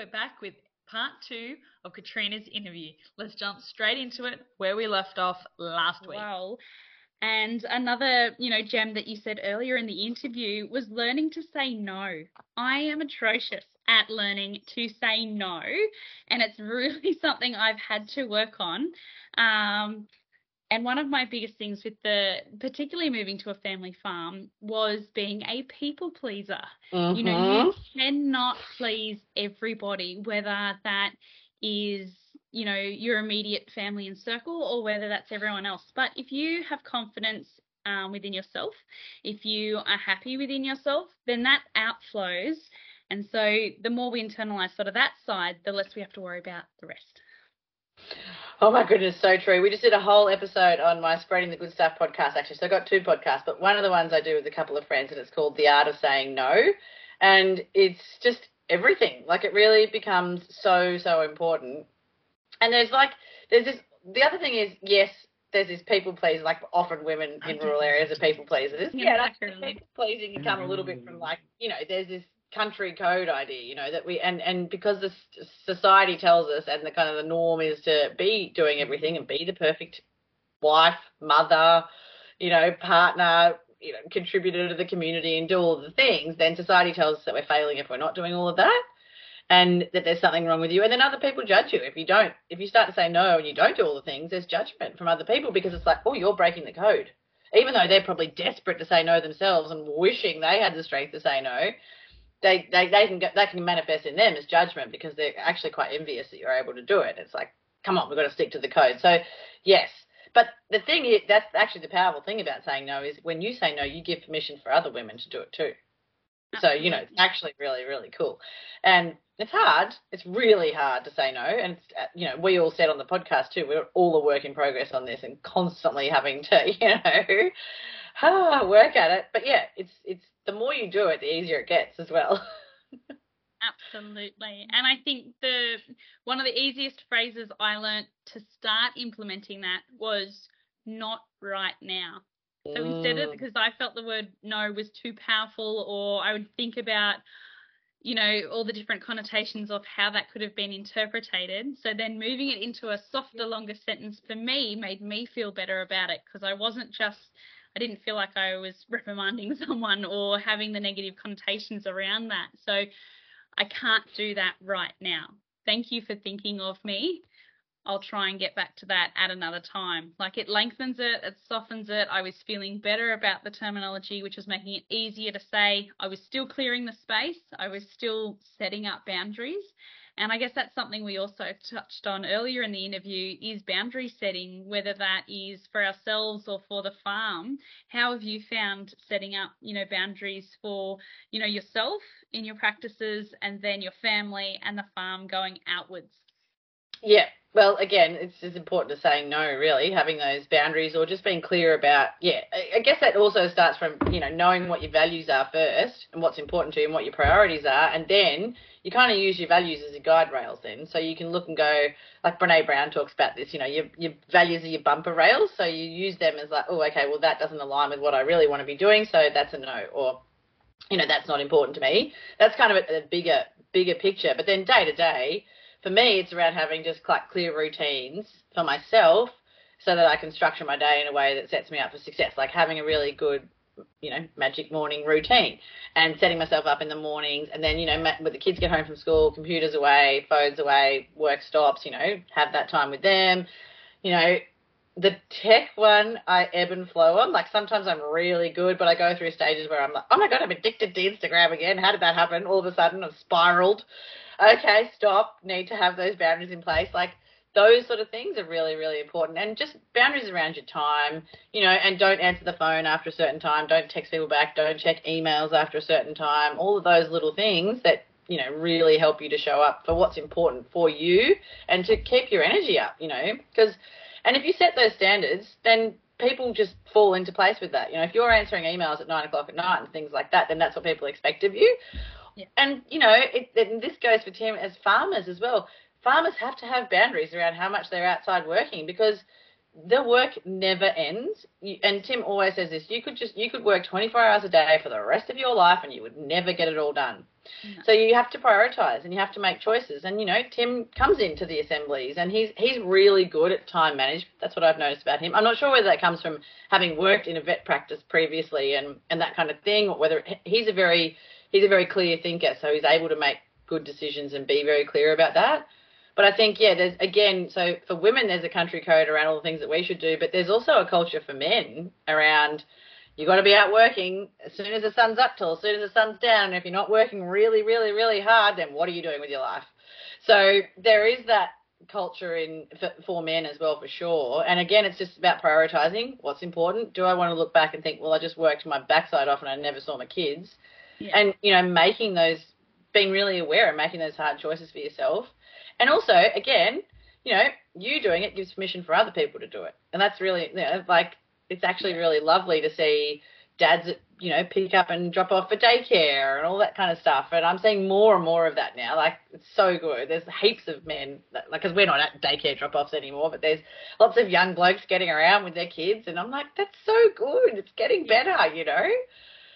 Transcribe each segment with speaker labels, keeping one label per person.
Speaker 1: we're back with part two of Katrina's interview. Let's jump straight into it where we left off last week.
Speaker 2: Wow. And another, you know, gem that you said earlier in the interview was learning to say no. I am atrocious at learning to say no, and it's really something I've had to work on. Um, and one of my biggest things with the, particularly moving to a family farm, was being a people pleaser.
Speaker 3: Mm-hmm.
Speaker 2: You know, you cannot please everybody, whether that is, you know, your immediate family and circle or whether that's everyone else. But if you have confidence um, within yourself, if you are happy within yourself, then that outflows. And so the more we internalize sort of that side, the less we have to worry about the rest.
Speaker 3: Oh my goodness, so true. We just did a whole episode on my Spreading the Good Stuff podcast, actually. So I've got two podcasts, but one of the ones I do with a couple of friends, and it's called The Art of Saying No. And it's just everything. Like it really becomes so, so important. And there's like, there's this, the other thing is, yes, there's this people pleaser, like often women in rural areas are people pleasers.
Speaker 2: Yeah, definitely.
Speaker 3: people pleasing can come a little bit from like, you know, there's this country code idea, you know, that we and and because the society tells us and the kind of the norm is to be doing everything and be the perfect wife, mother, you know, partner, you know, contributor to the community and do all the things, then society tells us that we're failing if we're not doing all of that. And that there's something wrong with you, and then other people judge you if you don't. If you start to say no and you don't do all the things, there's judgment from other people because it's like, oh, you're breaking the code, even though they're probably desperate to say no themselves and wishing they had the strength to say no they, they, they can get, that can manifest in them as judgment because they're actually quite envious that you're able to do it. It's like, come on, we've got to stick to the code. So, yes. But the thing is, that's actually the powerful thing about saying no is when you say no, you give permission for other women to do it too. So, you know, it's actually really, really cool. And it's hard. It's really hard to say no. And, you know, we all said on the podcast too, we're all a work in progress on this and constantly having to, you know, work at it. But yeah, it's, it's, the more you do it, the easier it gets as well.
Speaker 2: Absolutely. And I think the one of the easiest phrases I learnt to start implementing that was not right now. So instead of
Speaker 3: Mm.
Speaker 2: because I felt the word no was too powerful or I would think about you know all the different connotations of how that could have been interpreted. So then moving it into a softer longer sentence for me made me feel better about it because I wasn't just I didn't feel like I was reprimanding someone or having the negative connotations around that. So I can't do that right now. Thank you for thinking of me. I'll try and get back to that at another time. Like it lengthens it, it softens it. I was feeling better about the terminology, which was making it easier to say. I was still clearing the space, I was still setting up boundaries. And I guess that's something we also touched on earlier in the interview is boundary setting, whether that is for ourselves or for the farm. How have you found setting up, you know, boundaries for, you know, yourself in your practices and then your family and the farm going outwards?
Speaker 3: Yeah. Well, again, it's just important to saying no, really, having those boundaries or just being clear about, yeah, I guess that also starts from, you know, knowing what your values are first and what's important to you and what your priorities are. And then you kind of use your values as your guide rails then. So you can look and go, like Brene Brown talks about this, you know, your, your values are your bumper rails. So you use them as like, oh, okay, well, that doesn't align with what I really want to be doing. So that's a no. Or, you know, that's not important to me. That's kind of a, a bigger, bigger picture. But then day to day, for me, it's around having just like clear routines for myself so that I can structure my day in a way that sets me up for success, like having a really good, you know, magic morning routine and setting myself up in the mornings. And then, you know, when the kids get home from school, computers away, phones away, work stops, you know, have that time with them. You know, the tech one I ebb and flow on. Like sometimes I'm really good, but I go through stages where I'm like, oh my God, I'm addicted to Instagram again. How did that happen? All of a sudden I've spiraled okay, stop, need to have those boundaries in place. Like those sort of things are really, really important. And just boundaries around your time, you know, and don't answer the phone after a certain time, don't text people back, don't check emails after a certain time, all of those little things that, you know, really help you to show up for what's important for you and to keep your energy up, you know, because, and if you set those standards, then people just fall into place with that. You know, if you're answering emails at nine o'clock at night and things like that, then that's what people expect of you.
Speaker 2: Yeah.
Speaker 3: And you know, it, and this goes for Tim as farmers as well. Farmers have to have boundaries around how much they're outside working because the work never ends. You, and Tim always says this: you could just you could work 24 hours a day for the rest of your life, and you would never get it all done.
Speaker 2: No.
Speaker 3: So you have to prioritize and you have to make choices. And you know, Tim comes into the assemblies, and he's he's really good at time management. That's what I've noticed about him. I'm not sure whether that comes from having worked in a vet practice previously and and that kind of thing, or whether he's a very he's a very clear thinker, so he's able to make good decisions and be very clear about that. But I think, yeah, there's again, so for women, there's a country code around all the things that we should do, but there's also a culture for men around you've got to be out working as soon as the sun's up till as soon as the sun's down. And if you're not working really, really, really hard, then what are you doing with your life? So there is that culture in for, for men as well, for sure. And again, it's just about prioritizing what's important. Do I want to look back and think, well, I just worked my backside off and I never saw my kids?
Speaker 2: Yeah.
Speaker 3: And you know, making those, being really aware and making those hard choices for yourself. And also, again, you know, you doing it gives permission for other people to do it. And that's really, you know, like, it's actually really lovely to see dads, you know, pick up and drop off for daycare and all that kind of stuff. And I'm seeing more and more of that now. Like, it's so good. There's heaps of men, that, like, because we're not at daycare drop offs anymore, but there's lots of young blokes getting around with their kids. And I'm like, that's so good. It's getting better, you know?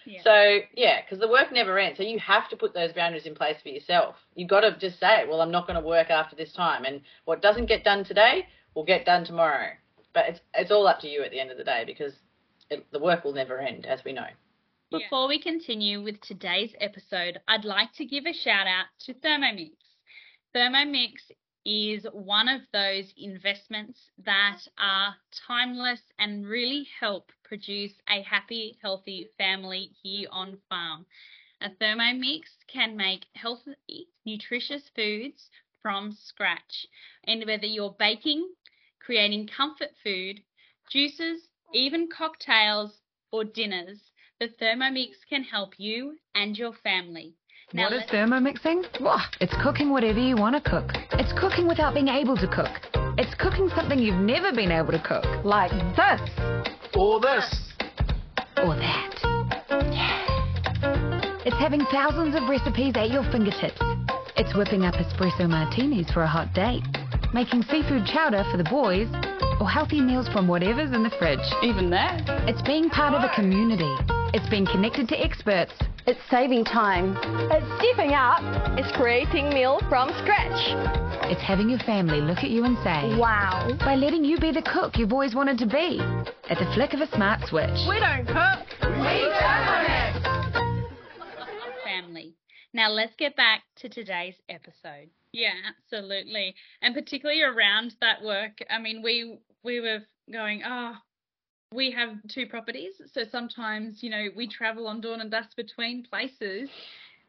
Speaker 2: Yeah.
Speaker 3: So yeah, because the work never ends. So you have to put those boundaries in place for yourself. You've got to just say, well, I'm not going to work after this time, and what doesn't get done today will get done tomorrow. But it's it's all up to you at the end of the day because it, the work will never end, as we know.
Speaker 2: Before we continue with today's episode, I'd like to give a shout out to Thermomix. Thermomix is one of those investments that are timeless and really help produce a happy, healthy family here on farm. A Thermomix can make healthy, nutritious foods from scratch. And whether you're baking, creating comfort food, juices, even cocktails, or dinners, the Thermomix can help you and your family. Now
Speaker 4: what is thermomixing? Wah, it's cooking whatever you want to cook. It's cooking without being able to cook. It's cooking something you've never been able to cook, like this
Speaker 5: Or this.
Speaker 4: or that. Yeah. It's having thousands of recipes at your fingertips. It's whipping up espresso martinis for a hot date, making seafood chowder for the boys, or healthy meals from whatever's in the fridge.
Speaker 6: Even that?
Speaker 4: It's being part of a community. It's being connected to experts.
Speaker 7: It's saving time. It's stepping up. It's creating meal from scratch.
Speaker 4: It's having your family look at you and say,
Speaker 7: Wow.
Speaker 4: by letting you be the cook you've always wanted to be at the flick of a smart switch.
Speaker 7: We don't cook. We don't.
Speaker 2: Family. Now let's get back to today's episode. Yeah, absolutely. And particularly around that work, I mean, we we were going, oh, we have two properties, so sometimes, you know, we travel on dawn and dusk between places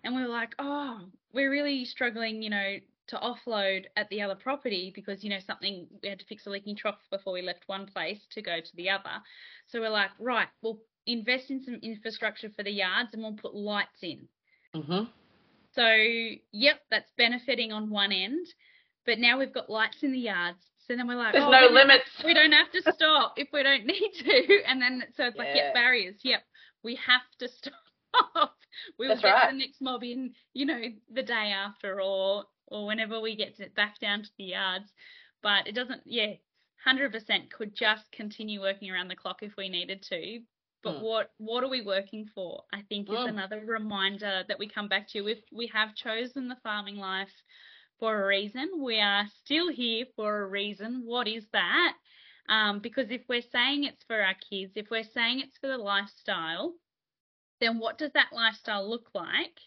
Speaker 2: and we're like, oh, we're really struggling, you know, to offload at the other property because, you know, something we had to fix a leaking trough before we left one place to go to the other. So we're like, right, we'll invest in some infrastructure for the yards and we'll put lights in.
Speaker 3: hmm
Speaker 2: So, yep, that's benefiting on one end, but now we've got lights in the yards. So then we're like,
Speaker 3: There's
Speaker 2: oh,
Speaker 3: no
Speaker 2: we don't-
Speaker 3: limits.
Speaker 2: We don't have to stop if we don't need to. And then so it's like,
Speaker 3: Yeah.
Speaker 2: yep, barriers. Yep, we have to stop. We'll
Speaker 3: That's
Speaker 2: get
Speaker 3: right.
Speaker 2: the next mob in, you know, the day after or or whenever we get to, back down to the yards. But it doesn't. Yeah, hundred percent could just continue working around the clock if we needed to. But
Speaker 3: Mm.
Speaker 2: what what are we working for? I think is
Speaker 3: Mm.
Speaker 2: another reminder that we come back to. If we have chosen the farming life for a reason, we are still here for a reason. What is that? Um, because if we're saying it's for our kids, if we're saying it's for the lifestyle, then what does that lifestyle look like?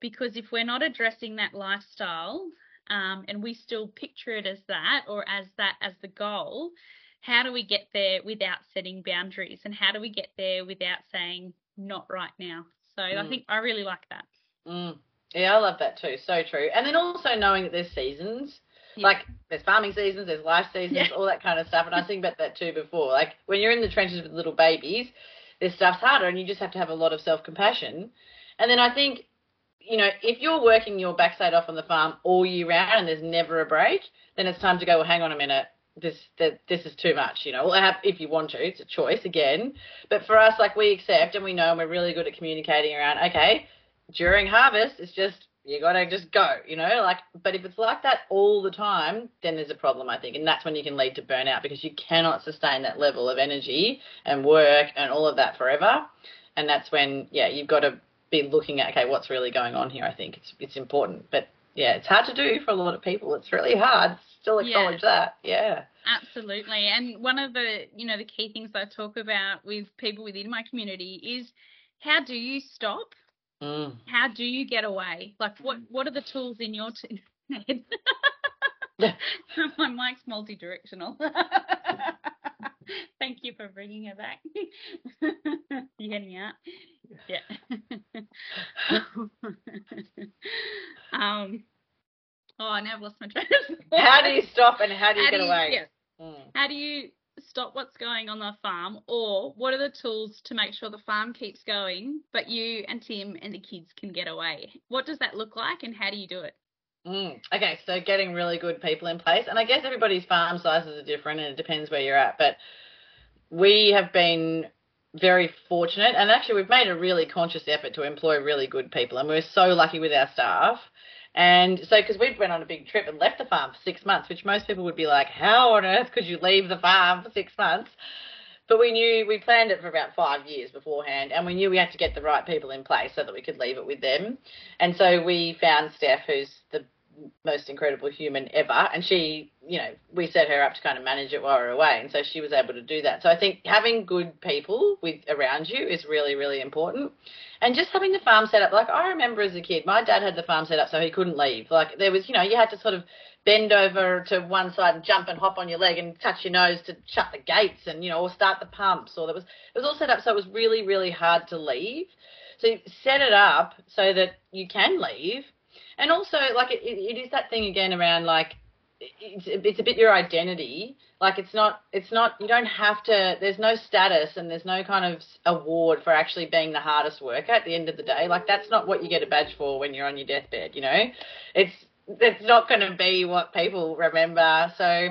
Speaker 2: Because if we're not addressing that lifestyle um, and we still picture it as that or as that as the goal, how do we get there without setting boundaries? And how do we get there without saying not right now? So I
Speaker 3: Mm.
Speaker 2: think I really like that.
Speaker 3: Mm. Yeah, I love that too. So true. And then also knowing that there's seasons.
Speaker 2: Yeah.
Speaker 3: Like there's farming seasons, there's life seasons,
Speaker 2: Yeah.
Speaker 3: all that kind of stuff. And I was thinking about that too before. Like when you're in the trenches with little babies, this stuff's harder and you just have to have a lot of self compassion. And then I think, you know, if you're working your backside off on the farm all year round and there's never a break, then it's time to go, well, hang on a minute. This that this is too much, you know. Well, have, if you want to, it's a choice again. But for us, like we accept and we know, and we're really good at communicating around. Okay, during harvest, it's just you gotta just go, you know, like, but if it's like that all the time, then there's a problem, I think, and that's when you can lead to burnout because you cannot sustain that level of energy and work and all of that forever, and that's when, yeah, you've got to be looking at, okay, what's really going on here. I think it's it's important, but yeah, it's hard to do for a lot of people. It's really hard. Still
Speaker 2: Yeah.
Speaker 3: acknowledge that, yeah.
Speaker 2: Absolutely. And one of the, you know, the key things I talk about with people within my community is how do you stop?
Speaker 3: Mm.
Speaker 2: How do you get away? Like what what are the tools in your t- head? my mic's multi-directional. Thank you for bringing her back. you getting out? Yeah. um. Oh, now I've lost my train of thought.
Speaker 3: How do you stop and how do you
Speaker 2: How
Speaker 3: get
Speaker 2: do you-
Speaker 3: away?
Speaker 2: yes.
Speaker 3: Mm.
Speaker 2: How do you stop what's going on the farm, or what are the tools to make sure the farm keeps going, but you and Tim and the kids can get away? What does that look like, and how do you do it?
Speaker 3: Mm. Okay, so getting really good people in place, and I guess everybody's farm sizes are different, and it depends where you're at. But we have been very fortunate, and actually we've made a really conscious effort to employ really good people, and we're so lucky with our staff. And so, because we went on a big trip and left the farm for six months, which most people would be like, "How on earth could you leave the farm for six months?" But we knew we planned it for about five years beforehand, and we knew we had to get the right people in place so that we could leave it with them. And so we found Steph, who's the most incredible human ever, and she, you know, we set her up to kind of manage it while we are away, and so she was able to do that. So I think having good people with around you is really, really important, and just having the farm set up. Like I remember as a kid, my dad had the farm set up so he couldn't leave. Like there was, you know, you had to sort of bend over to one side and jump and hop on your leg and touch your nose to shut the gates and you know or start the pumps or there was it was all set up so it was really really hard to leave so set it up so that you can leave and also like it, it is that thing again around like it's, it's a bit your identity. Like it's not it's not you don't have to there's no status and there's no kind of award for actually being the hardest worker at the end of the day. Like that's not what you get a badge for when you're on your deathbed you know? It's it's not going to be what people remember. So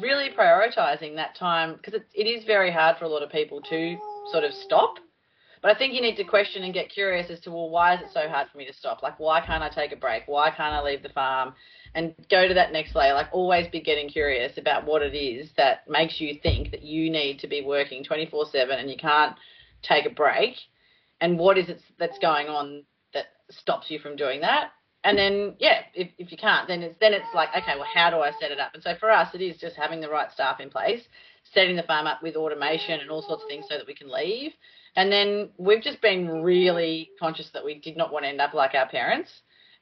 Speaker 3: really prioritizing that time because it, it is very hard for a lot of people to sort of stop but I think you need to question and get curious as to, well, why is it so hard for me to stop? Like, why can't I take a break? Why can't I leave the farm and go to that next layer? Like, always be getting curious about what it is that makes you think that you need to be working 24 7 and you can't take a break. And what is it that's going on that stops you from doing that? And then, yeah, if, if you can't, then it's then it's like, okay, well, how do I set it up? And so for us, it is just having the right staff in place, setting the farm up with automation and all sorts of things so that we can leave. And then we've just been really conscious that we did not want to end up like our parents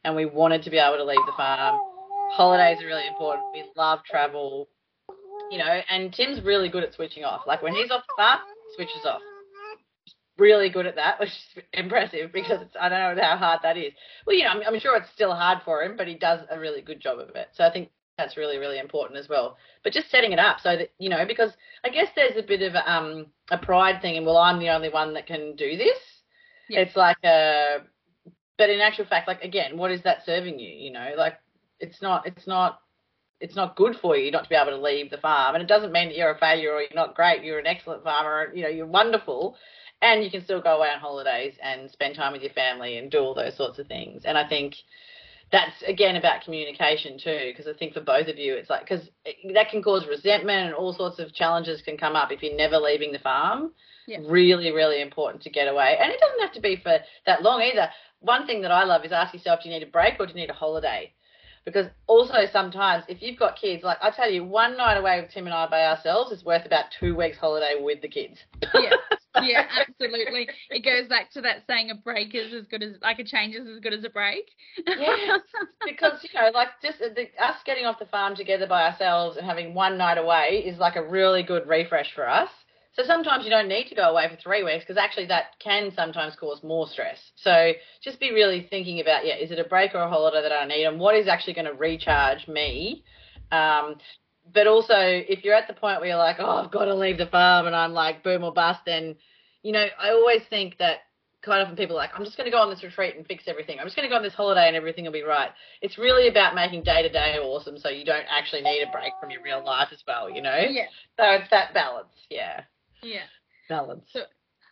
Speaker 3: and we wanted to be able to leave the farm. Holidays are really important. We love travel, you know, and Tim's really good at switching off. Like when he's off the farm, switches off. Really good at that, which is impressive because I don't know how hard that is. Well, you know, I'm, I'm sure it's still hard for him, but he does a really good job of it. So I think that's really, really important as well. But just setting it up so that, you know, because I guess there's a bit of a, um, a pride thing and, well, I'm the only one that can do this.
Speaker 2: Yeah.
Speaker 3: It's like a, but in actual fact, like, again, what is that serving you? You know, like, it's not, it's not, it's not good for you not to be able to leave the farm. And it doesn't mean that you're a failure or you're not great. You're an excellent farmer. You know, you're wonderful. And you can still go away on holidays and spend time with your family and do all those sorts of things. And I think, that's again about communication too because i think for both of you it's like because that can cause resentment and all sorts of challenges can come up if you're never leaving the farm.
Speaker 2: Yeah.
Speaker 3: really really important to get away. And it doesn't have to be for that long either. One thing that i love is ask yourself do you need a break or do you need a holiday? Because also sometimes if you've got kids like i tell you one night away with tim and i by ourselves is worth about two weeks holiday with the kids.
Speaker 2: Yeah. yeah, absolutely. It goes back to that saying a break is as good as like a change is as good as a break.
Speaker 3: Yes, because you know, like just the, us getting off the farm together by ourselves and having one night away is like a really good refresh for us. So sometimes you don't need to go away for three weeks because actually that can sometimes cause more stress. So just be really thinking about, yeah, is it a break or a holiday that I need, and what is actually going to recharge me. Um, but also, if you're at the point where you're like, oh, I've got to leave the farm, and I'm like boom or bust, then you know, I always think that quite often people are like, I'm just going to go on this retreat and fix everything. I'm just going to go on this holiday and everything will be right. It's really about making day to day awesome so you don't actually need a break from your real life as well, you know?
Speaker 2: yeah.
Speaker 3: So it's that balance. Yeah.
Speaker 2: Yeah.
Speaker 3: Balance.
Speaker 2: So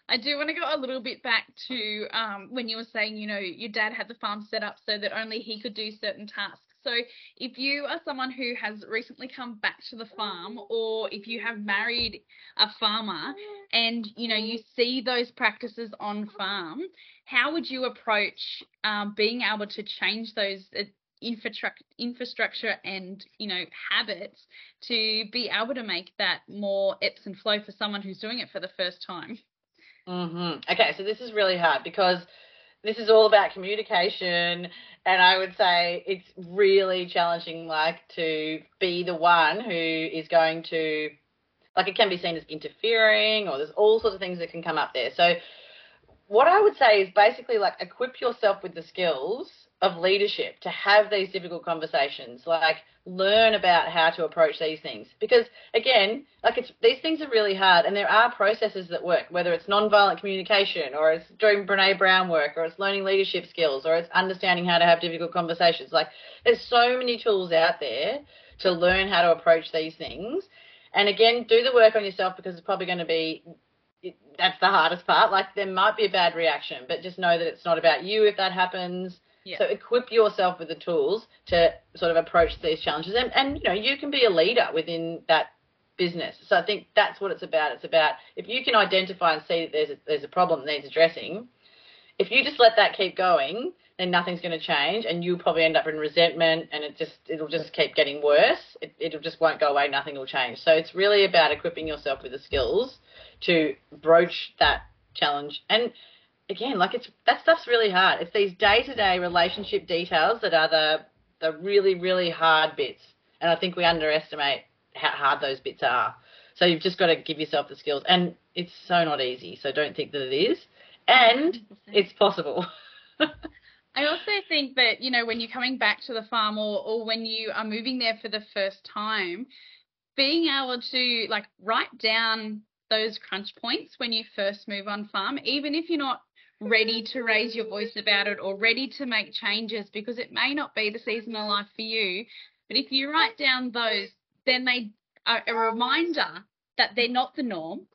Speaker 2: I do want to go a little bit back to um, when you were saying, you know, your dad had the farm set up so that only he could do certain tasks. So if you are someone who has recently come back to the farm, or if you have married a farmer and you know you see those practices on farm, how would you approach um, being able to change those uh, infrastructure infrastructure and you know habits to be able to make that more ebbs and flow for someone who's doing it for the first time?
Speaker 3: Hmm Okay, so this is really hard because this is all about communication, and I would say it's really challenging, like to be the one who is going to, like, it can be seen as interfering, or there's all sorts of things that can come up there. So, what I would say is basically like equip yourself with the skills of leadership to have these difficult conversations like learn about how to approach these things. Because again like it's these things are really hard and there are processes that work whether it's nonviolent communication or it's doing Brene Brown work or it's learning leadership skills or it's understanding how to have difficult conversations. Like there's so many tools out there to learn how to approach these things. And again do the work on yourself because it's probably going to be that's the hardest part. Like there might be a bad reaction but just know that it's not about you if that happens
Speaker 2: Yeah.
Speaker 3: so equip yourself with the tools to sort of approach these challenges, and, and you know you can be a leader within that business. So I think that's what it's about. It's about if you can identify and see that there's a, there's a problem that needs addressing. If you just let that keep going, then nothing's going to change, and you'll probably end up in resentment, and it just it'll just keep getting worse. It it'll just won't go away. Nothing will change. So it's really about equipping yourself with the skills to broach that challenge and again, like it's that stuff's really hard. It's these day to day relationship details that are the the really really hard bits, and I think we underestimate how hard those bits are. So you've just got to give yourself the skills, and it's so not easy. So don't think that it is, and it's possible.
Speaker 2: I also think that, you know, when you're coming back to the farm or, or when you are moving there for the first time, being able to like write down those crunch points when you first move on farm, even if you're not ready to raise your voice about it or ready to make changes because it may not be the season of life for you. But if you write down those, then they are a reminder that they're not the norm,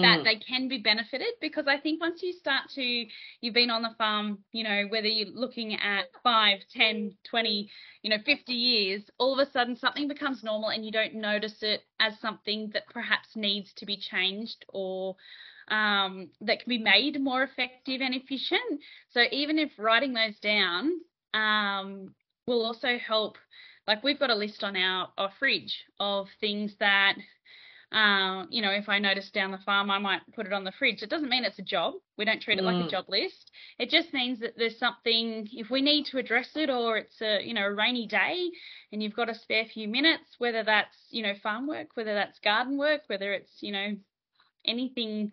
Speaker 2: that
Speaker 3: Mm.
Speaker 2: they can be benefited because I think once you start to you've been on the farm, you know, whether you're looking at 5, 10, 20, you know, 50 years, all of a sudden something becomes normal and you don't notice it as something that perhaps needs to be changed or um, that can be made more effective and efficient. So even if writing those down um, will also help, like we've got a list on our, our fridge of things that um, you know, if I notice down the farm, I might put it on the fridge. It doesn't mean it's a job. We don't treat it like
Speaker 3: Mm.
Speaker 2: a job list. It just means that there's something, if we need to address it or it's a, you know, a rainy day and you've got a spare few minutes, whether that's, you know, farm work, whether that's garden work, whether it's, you know, anything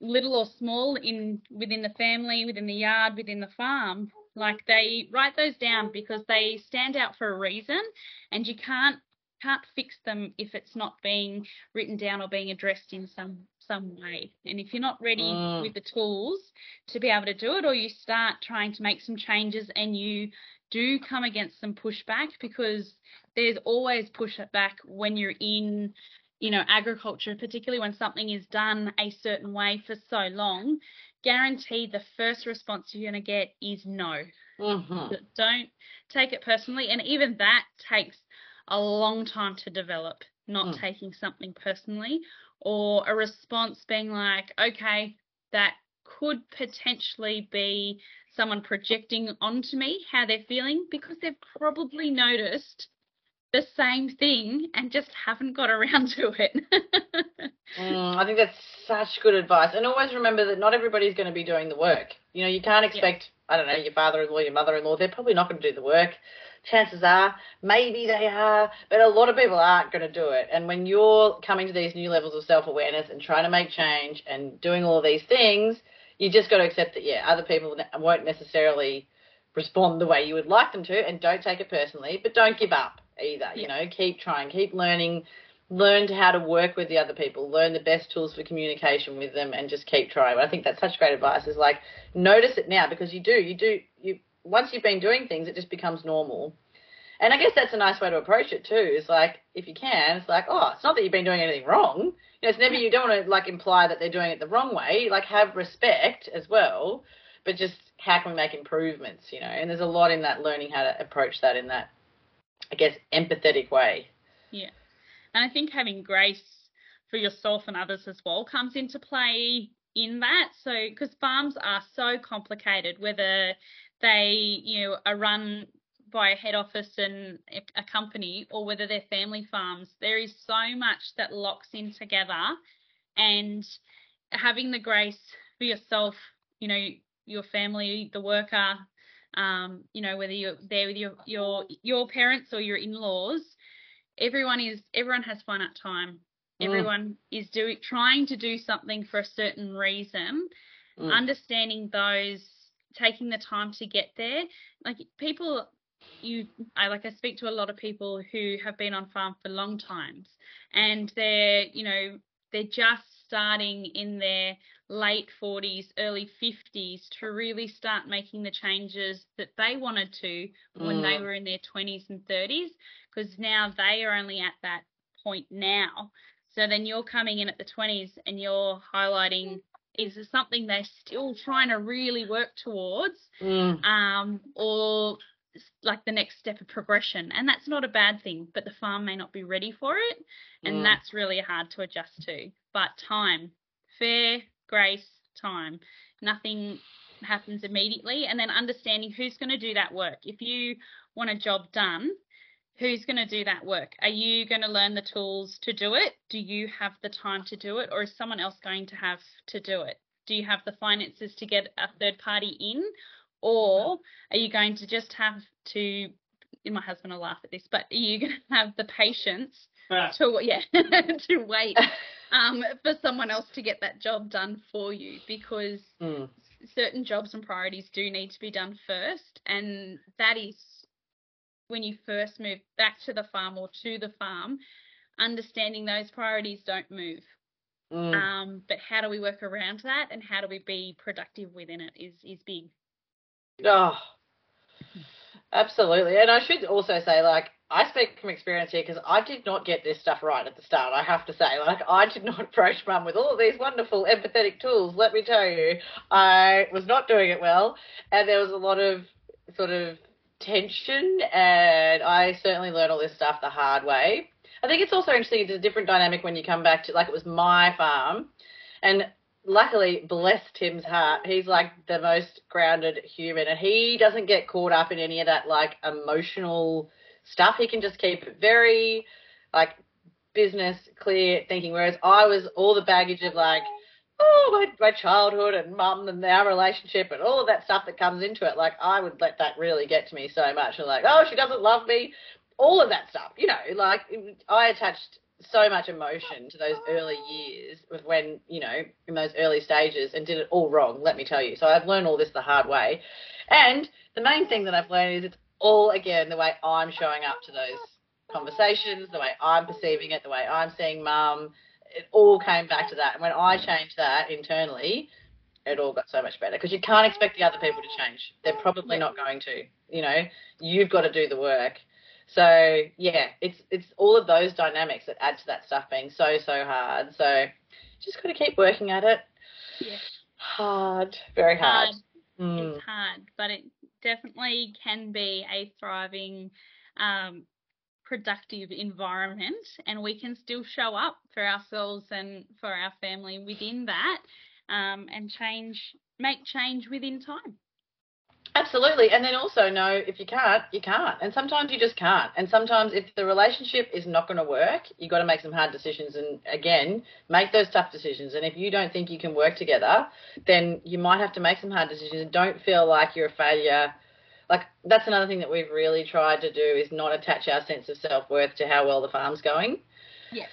Speaker 2: little or small in within the family, within the yard, within the farm, like they write those down because they stand out for a reason and you can't can't fix them if it's not being written down or being addressed in some some way. And if you're not ready
Speaker 3: Mm.
Speaker 2: with the tools to be able to do it, or you start trying to make some changes and you do come against some pushback because there's always pushback when you're in you know agriculture particularly when something is done a certain way for so long guaranteed the first response you're going to get is no but don't take it personally and even that takes a long time to develop not
Speaker 3: Mm.
Speaker 2: taking something personally or a response being like okay that could potentially be someone projecting onto me how they're feeling because they've probably noticed the same thing and just haven't got around to it
Speaker 3: Mm, I think that's such good advice. And always remember that not everybody's going to be doing the work. You know, you can't expect, I don't know, your father in law, your mother in law, they're probably not going to do the work. Chances are, maybe they are, but a lot of people aren't going to do it. And when you're coming to these new levels of self awareness and trying to make change and doing all of these things, you just got to accept that, yeah, other people won't necessarily respond the way you would like them to, and don't take it personally, but don't give up either. You know, keep trying, keep learning, learn how to work with the other people, learn the best tools for communication with them, and just keep trying. But I think that's such great advice. Is like notice it now because you do, you do, once you've been doing things, it just becomes normal. And I guess that's a nice way to approach it too. Is like if you can, it's like, oh, it's not that you've been doing anything wrong. You know, it's never you don't want to like imply that they're doing it the wrong way. Like have respect as well, but just how can we make improvements? You know, and there's a lot in that learning how to approach that in that, I guess, empathetic way.
Speaker 2: Yeah, and I think having grace for yourself and others as well comes into play in that. So because farms are so complicated, whether they you know are run by a head office and a company or whether they're family farms. There is so much that locks in together and having the grace for yourself, you know, your family, the worker, um, you know, whether you're there with your your your parents or your in-laws, everyone is everyone has finite time. Mm. Everyone is doing trying to do something for a certain reason. Mm. Understanding those, taking the time to get there. Like people you I like I speak to a lot of people who have been on farm for long times and they're you know they're just starting in their late 40s early 50s to really start making the changes that they wanted to when mm. they were in their 20s and 30s because now they are only at that point now so then you're coming in at the 20s and you're highlighting is something they're still trying to really work towards mm. um, or like the next step of progression and that's not a bad thing but the farm may not be ready for it and mm. that's really hard to adjust to but time fair grace time nothing happens immediately and then understanding who's going to do that work if you want a job done who's going to do that work? Are you going to learn the tools to do it? Do you have the time to do it or is someone else going to have to do it? Do you have the finances to get a third party in or are you going to just have to my husband will laugh at this, but are you going to have the patience to yeah to wait um, for someone else to get that job done for you? Because mm. certain jobs and priorities do need to be done first, and that is when you first move back to the farm or to the farm, understanding those priorities don't move. Mm. Um, but how do we work around that, and how do we be productive within it is is big.
Speaker 3: Oh, absolutely. And I should also say, like, I speak from experience here because I did not get this stuff right at the start. I have to say, like, I did not approach mum with all of these wonderful empathetic tools. Let me tell you, I was not doing it well, and there was a lot of sort of tension, and I certainly learned all this stuff the hard way. I think it's also interesting. It's a different dynamic when you come back to like it was my farm, and luckily, bless Tim's heart, he's like the most grounded human, and he doesn't get caught up in any of that like emotional stuff. He can just keep it very like business clear thinking. Whereas I was all the baggage of like, oh, my, my childhood and mum and our relationship and all of that stuff that comes into it. Like I would let that really get to me so much. And like, oh, she doesn't love me. All of that stuff, you know, like I attached so much emotion to those early years with when you know in those early stages and did it all wrong let me tell you so i've learned all this the hard way and the main thing that i've learned is it's all again the way i'm showing up to those conversations the way i'm perceiving it the way i'm seeing mum it all came back to that and when i changed that internally it all got so much better because you can't expect the other people to change they're probably not going to you know you've got to do the work so yeah, it's it's all of those dynamics that add to that stuff being so so hard. So just got to keep working at it.
Speaker 2: Yeah.
Speaker 3: Hard, very hard. hard.
Speaker 2: Mm. It's hard, but it definitely can be a thriving, um, productive environment, and we can still show up for ourselves and for our family within that, um, and change, make change within time.
Speaker 3: Absolutely. And then also know if you can't, you can't. And sometimes you just can't. And sometimes if the relationship is not going to work, you've got to make some hard decisions and again, make those tough decisions. And if you don't think you can work together, then you might have to make some hard decisions and don't feel like you're a failure. Like that's another thing that we've really tried to do is not attach our sense of self-worth to how well the farm's going.
Speaker 2: Yeah.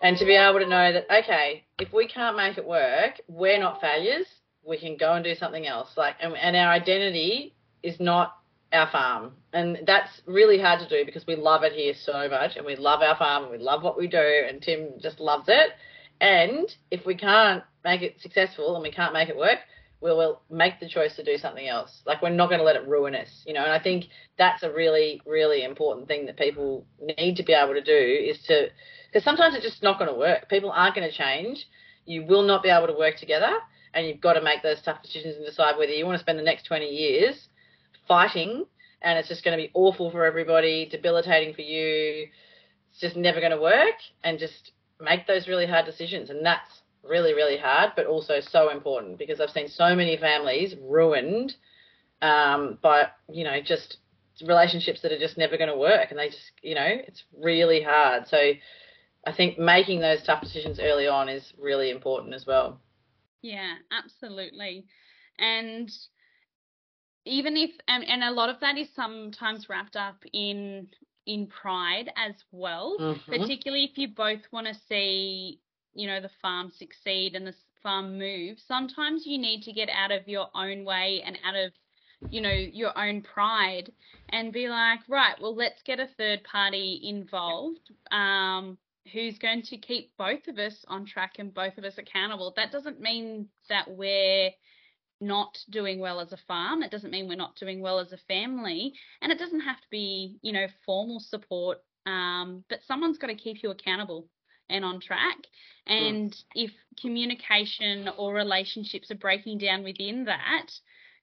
Speaker 3: And to be able to know that okay, if we can't make it work, we're not failures we can go and do something else. Like, and, and our identity is not our farm, and that's really hard to do because we love it here so much, and we love our farm, and we love what we do, and Tim just loves it. And if we can't make it successful and we can't make it work, we'll, we'll make the choice to do something else. Like we're not going to let it ruin us, you know. And I think that's a really, really important thing that people need to be able to do is to, because sometimes it's just not going to work. People aren't going to change. You will not be able to work together, and you've got to make those tough decisions and decide whether you want to spend the next 20 years fighting, and it's just going to be awful for everybody, debilitating for you. It's just never going to work, and just make those really hard decisions. And that's really, really hard, but also so important because I've seen so many families ruined um, by, you know, just relationships that are just never going to work. And they just, you know, it's really hard. So I think making those tough decisions early on is really important as well.
Speaker 2: Yeah, absolutely. And even if and, and a lot of that is sometimes wrapped up in in pride as well,
Speaker 3: Mhm.
Speaker 2: particularly if you both want to see, you know, the farm succeed and the farm move. Sometimes you need to get out of your own way and out of, you know, your own pride and be like, right, well, let's get a third party involved. Um, who's going to keep both of us on track and both of us accountable. That doesn't mean that we're not doing well as a farm. It doesn't mean we're not doing well as a family. And it doesn't have to be, you know, formal support. Um, but someone's got to keep you accountable and on track. And if communication or relationships are breaking down within that,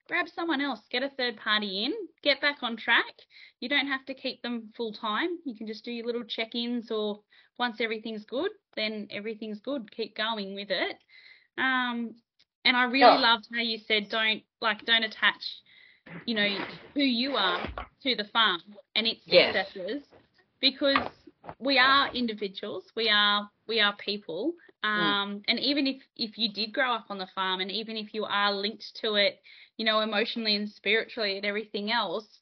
Speaker 2: grab someone else, get a third party in, get back on track. You don't have to keep them full time. You can just do your little check ins or once everything's good, then everything's good. Keep going with it. Um, and I really
Speaker 3: Yeah.
Speaker 2: loved how you said don't like don't attach, you know, who you are to the farm and its
Speaker 3: Yes.
Speaker 2: successes because we are individuals. We are we are people. Um, and even if if you did grow up on the farm and even if you are linked to it, you know, emotionally and spiritually and everything else,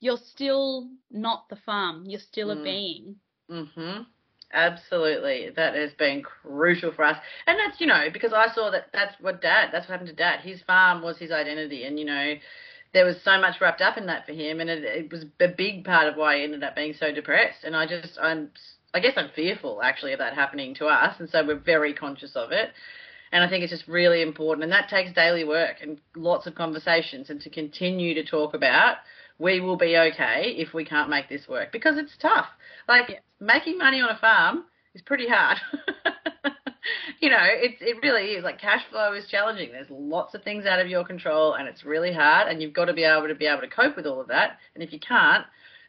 Speaker 2: you're still not the farm. You're still a
Speaker 3: Mm.
Speaker 2: being.
Speaker 3: Mhm. Absolutely, that has been crucial for us, and that's you know because I saw that that's what Dad, that's what happened to Dad. His farm was his identity, and you know there was so much wrapped up in that for him, and it, it was a big part of why he ended up being so depressed. And I just, I'm, I guess I'm fearful actually of that happening to us, and so we're very conscious of it. And I think it's just really important, and that takes daily work and lots of conversations, and to continue to talk about we will be okay if we can't make this work because it's tough. Like making money on a farm is pretty hard. you know, it's it really is. Like cash flow is challenging. There's lots of things out of your control, and it's really hard. And you've got to be able to be able to cope with all of that. And if you can't,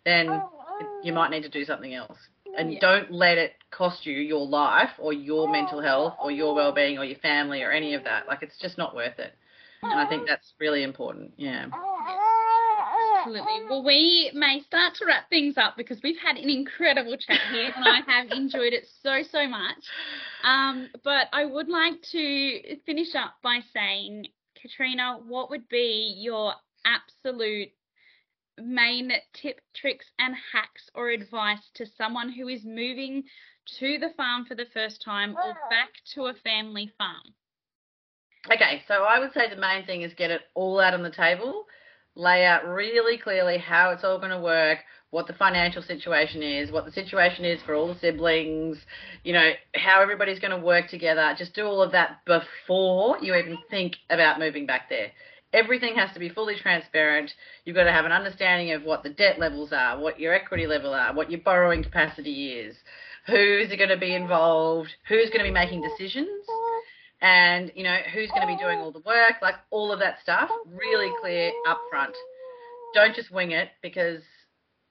Speaker 3: then oh, you might need to do something else. And
Speaker 2: Yeah.
Speaker 3: don't let it cost you your life or your oh, mental health or your oh. well-being or your family or any of that. Like it's just not worth it. And I think that's really important. Yeah.
Speaker 2: Absolutely. Well, we may start to wrap things up because we've had an incredible chat here and I have enjoyed it so, so much. Um, but I would like to finish up by saying, Katrina, what would be your absolute main tip, tricks, and hacks or advice to someone who is moving to the farm for the first time or back to a family farm?
Speaker 3: Okay, so I would say the main thing is get it all out on the table, lay out really clearly how it's all going to work, what the financial situation is, what the situation is for all the siblings, you know, how everybody's going to work together. Just do all of that before you even think about moving back there. Everything has to be fully transparent. You've got to have an understanding of what the debt levels are, what your equity level are, what your borrowing capacity is, who's going to be involved, who's going to be making decisions and you know who's going to be doing all the work like all of that stuff really clear up front don't just wing it because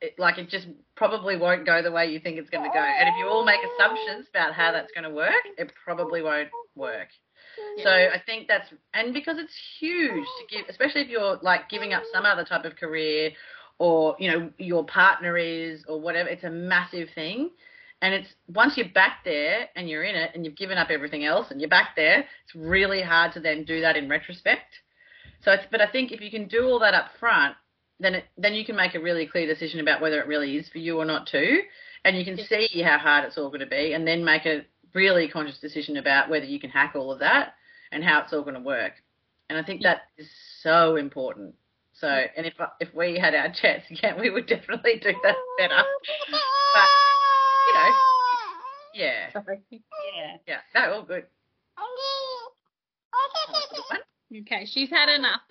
Speaker 3: it, like it just probably won't go the way you think it's going to go. And if you all make assumptions about how that's going to work it probably won't work. So i think that's and because it's huge to give especially if you're like giving up some other type of career or you know your partner is or whatever it's a massive thing and it's once you're back there and you're in it and you've given up everything else and you're back there, it's really hard to then do that in retrospect. So it's, but I think if you can do all that up front, then it, then you can make a really clear decision about whether it really is for you or not too, and you can see how hard it's all going to be, and then make a really conscious decision about whether you can hack all of that and how it's all going to work. And I think that is so important. So, and if if we had our chance again, we would definitely do that better. But you know, yeah,
Speaker 2: Yeah.
Speaker 3: yeah, no, all good.
Speaker 2: Okay, she's had enough.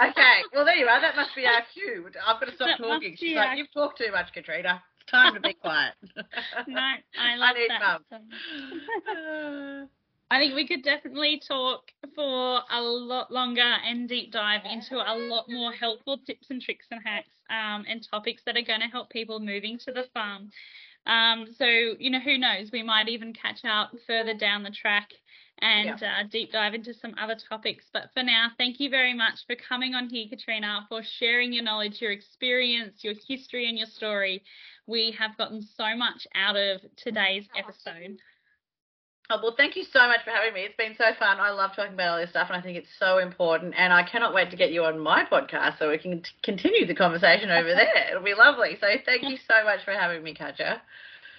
Speaker 3: Okay, well there you are. That must be our cue. I've got to stop
Speaker 2: That
Speaker 3: talking.
Speaker 2: be
Speaker 3: She's
Speaker 2: our-
Speaker 3: like, you've talked too much, Katrina. It's time to be quiet.
Speaker 2: no, I love
Speaker 3: need
Speaker 2: that.
Speaker 3: mum.
Speaker 2: so- I think we could definitely talk for a lot longer and deep dive into a lot more helpful tips and tricks and hacks um, and topics that are going to help people moving to the farm. Um, so, you know, who knows? We might even catch up further down the track and uh, deep dive into some other topics. But for now, thank you very much for coming on here, Katrina, for sharing your knowledge, your experience, your history, and your story. We have gotten so much out of today's episode.
Speaker 3: Oh, well, thank you so much for having me. It's been so fun. I love talking about all this stuff, and I think it's so important. And I cannot wait to get you on my podcast so we can t- continue the conversation over there. It'll be lovely. So thank you so much for having me, Katja.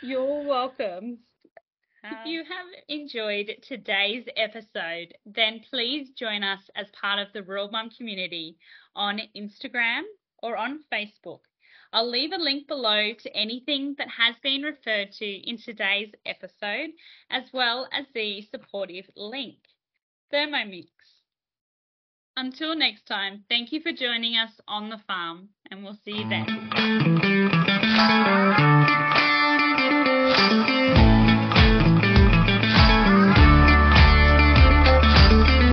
Speaker 2: You're welcome. If you have enjoyed today's episode, then please join us as part of the Rural Mum community on Instagram or on Facebook. I'll leave a link below to anything that has been referred to in today's episode, as well as the supportive link. Thermomix. Until next time, thank you for joining us on the farm, and we'll see you then.